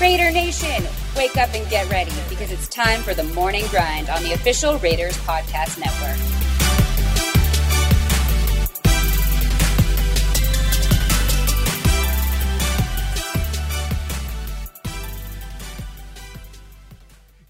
Raider Nation, wake up and get ready because it's time for the morning grind on the official Raiders Podcast Network.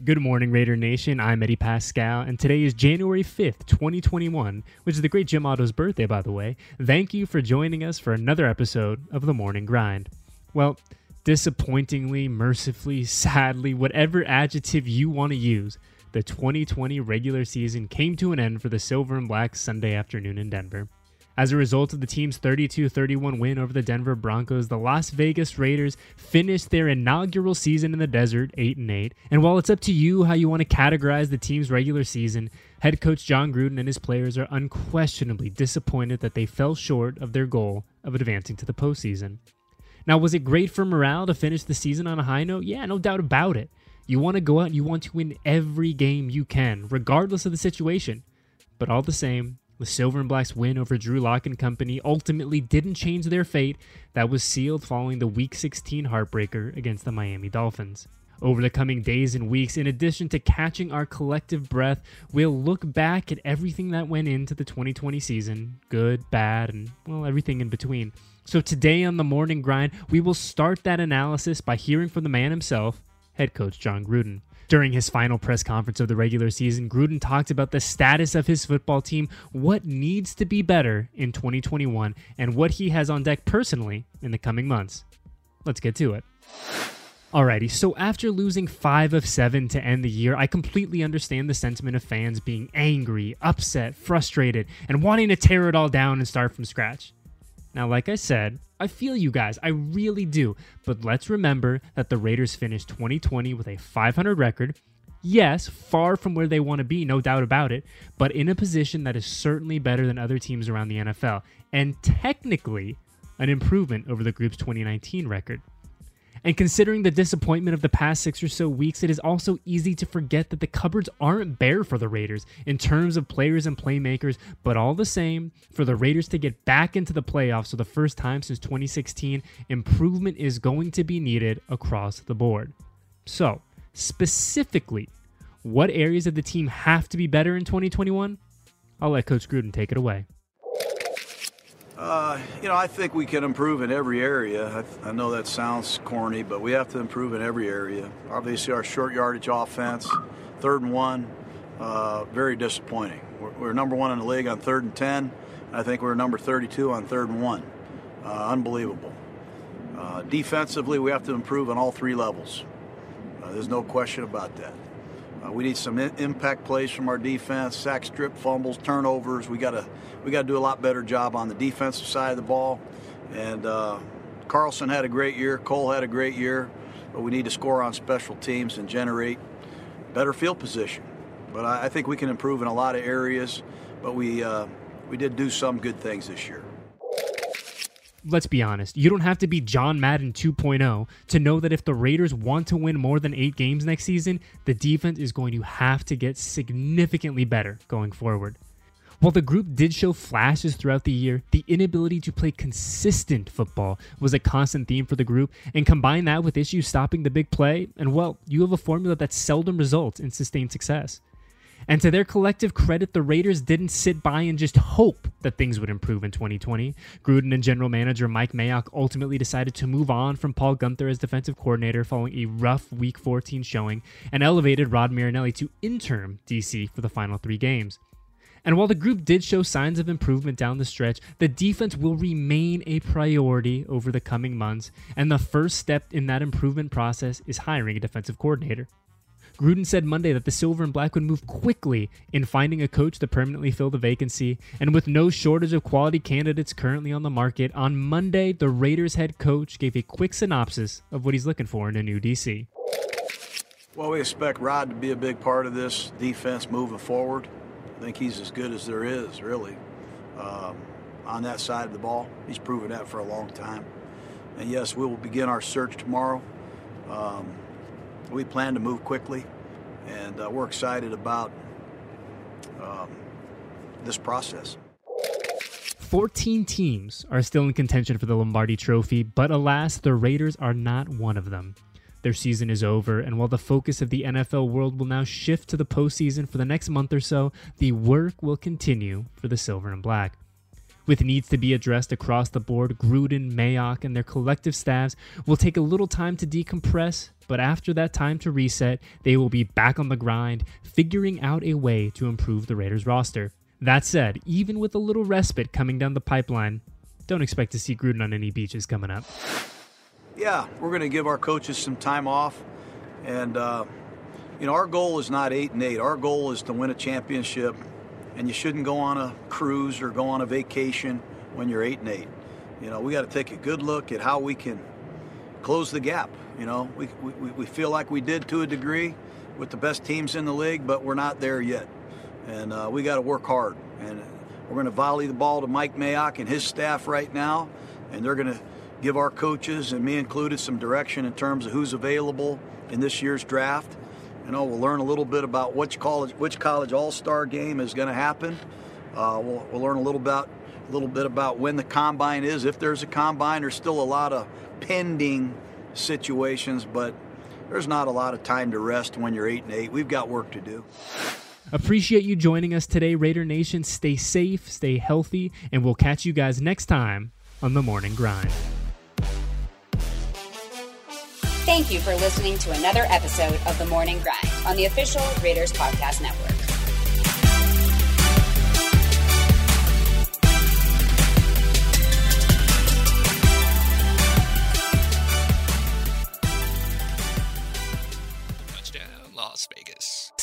Good morning, Raider Nation. I'm Eddie Paskal, and today is January 5th, 2021, which is the great Jim Otto's birthday, by the way. Thank you for joining us for another episode of The Morning Grind. Well, disappointingly, mercifully, sadly, whatever adjective you want to use, the 2020 regular season came to an end for the Silver and Black Sunday afternoon in Denver. As a result of the team's 32 31 win over the Denver Broncos, the Las Vegas Raiders finished their inaugural season in the desert 8 and 8. And while it's up to you how you want to categorize the team's regular season, head coach Jon Gruden and his players are unquestionably disappointed that they fell short of their goal of advancing to the postseason. Now, was it great for morale to finish the season on a high note? Yeah, no doubt about it. You want to go out and you want to win every game you can, regardless of the situation. But all the same, the Silver and Blacks win over Drew Lock and company ultimately didn't change their fate that was sealed following the Week 16 heartbreaker against the Miami Dolphins. Over the coming days and weeks, in addition to catching our collective breath, we'll look back at everything that went into the 2020 season good, bad, and, well, everything in between. So today on the morning grind, we will start that analysis by hearing from the man himself, head coach Jon Gruden. During his final press conference of the regular season, Gruden talked about the status of his football team, what needs to be better in 2021, and what he has on deck personally in the coming months. Let's get to it. Alrighty, so after losing 5 of 7 to end the year, I completely understand the sentiment of fans being angry, upset, frustrated, and wanting to tear it all down and start from scratch. Now, like I said, I feel you guys, I really do. But let's remember that the Raiders finished 2020 with a 500 record. Yes, far from where they want to be, no doubt about it, but in a position that is certainly better than other teams around the NFL, and technically an improvement over the group's 2019 record. And considering the disappointment of the past six or so weeks, it is also easy to forget that the cupboards aren't bare for the Raiders in terms of players and playmakers, but all the same, for the Raiders to get back into the playoffs for the first time since 2016, improvement is going to be needed across the board. So, specifically, what areas of the team have to be better in 2021? I'll let Coach Gruden take it away. Uh, you know, I think we can improve in every area. I, I, know that sounds corny, but we have to improve in every area. Obviously, our short yardage offense, third and one, uh, very disappointing. We're, we're, number one in the league on third and 10. I think we're number 32 on third and one. Uh, unbelievable. Uh, defensively, we have to improve on all three levels. Uh, there's no question about that. Uh, we need some in- impact plays from our defense, sack, strip, fumbles, turnovers. We got to we got to do a lot better job on the defensive side of the ball. And uh, Carlson had a great year. Cole had a great year, but we need to score on special teams and generate better field position. But I, I think we can improve in a lot of areas. But we uh, we did do some good things this year let's be honest, you don't have to be John Madden 2.0 to know that if the Raiders want to win more than eight games next season, the defense is going to have to get significantly better going forward. While the group did show flashes throughout the year, the inability to play consistent football was a constant theme for the group, and combine that with issues stopping the big play, and well, you have a formula that seldom results in sustained success. And to their collective credit, the Raiders didn't sit by and just hope that things would improve in 2020. Gruden and general manager Mike Mayock ultimately decided to move on from Paul Guenther as defensive coordinator following a rough Week 14 showing and elevated Rod Marinelli to interim DC for the final three games. And while the group did show signs of improvement down the stretch, the defense will remain a priority over the coming months, and the first step in that improvement process is hiring a defensive coordinator. Gruden said Monday that the Silver and Black would move quickly in finding a coach to permanently fill the vacancy, and with no shortage of quality candidates currently on the market, on Monday, the Raiders head coach gave a quick synopsis of what he's looking for in a new DC. Well, we expect Rod to be a big part of this defense moving forward. I think he's as good as there is, really, um, on that side of the ball. He's proven that for a long time. And yes, we will begin our search tomorrow. Um, we plan to move quickly, and uh, we're excited about um, this process. 14 teams are still in contention for the Lombardi Trophy, but alas, the Raiders are not one of them. Their season is over, and while the focus of the NFL world will now shift to the postseason for the next month or so, the work will continue for the Silver and Black. With needs to be addressed across the board, Gruden, Mayock, and their collective staffs will take a little time to decompress, but after that time to reset, they will be back on the grind, figuring out a way to improve the Raiders roster. That said, even with a little respite coming down the pipeline, don't expect to see Gruden on any beaches coming up. Yeah, we're going to give our coaches some time off, and uh, you know our goal is not eight and eight. Our goal is to win a championship, and you shouldn't go on a cruise or go on a vacation when you're eight and eight. You know we got to take a good look at how we can close the gap. You know we, we, we feel like we did to a degree with the best teams in the league, but we're not there yet, and uh, we got to work hard. And we're going to volley the ball to Mike Mayock and his staff right now, and they're going to give our coaches and me included some direction in terms of who's available in this year's draft. You know, we'll learn a little bit about which college which college all-star game is going to happen. Uh, we'll, we'll, learn a little about a little bit about when the combine is, if there's a combine. There's still a lot of pending situations, but there's not a lot of time to rest when you're eight and eight. We've got work to do. Appreciate you joining us today, Raider Nation. Stay safe, stay healthy, and we'll catch you guys next time on the Morning Grind. Thank you for listening to another episode of The Morning Grind on the official Raiders Podcast Network.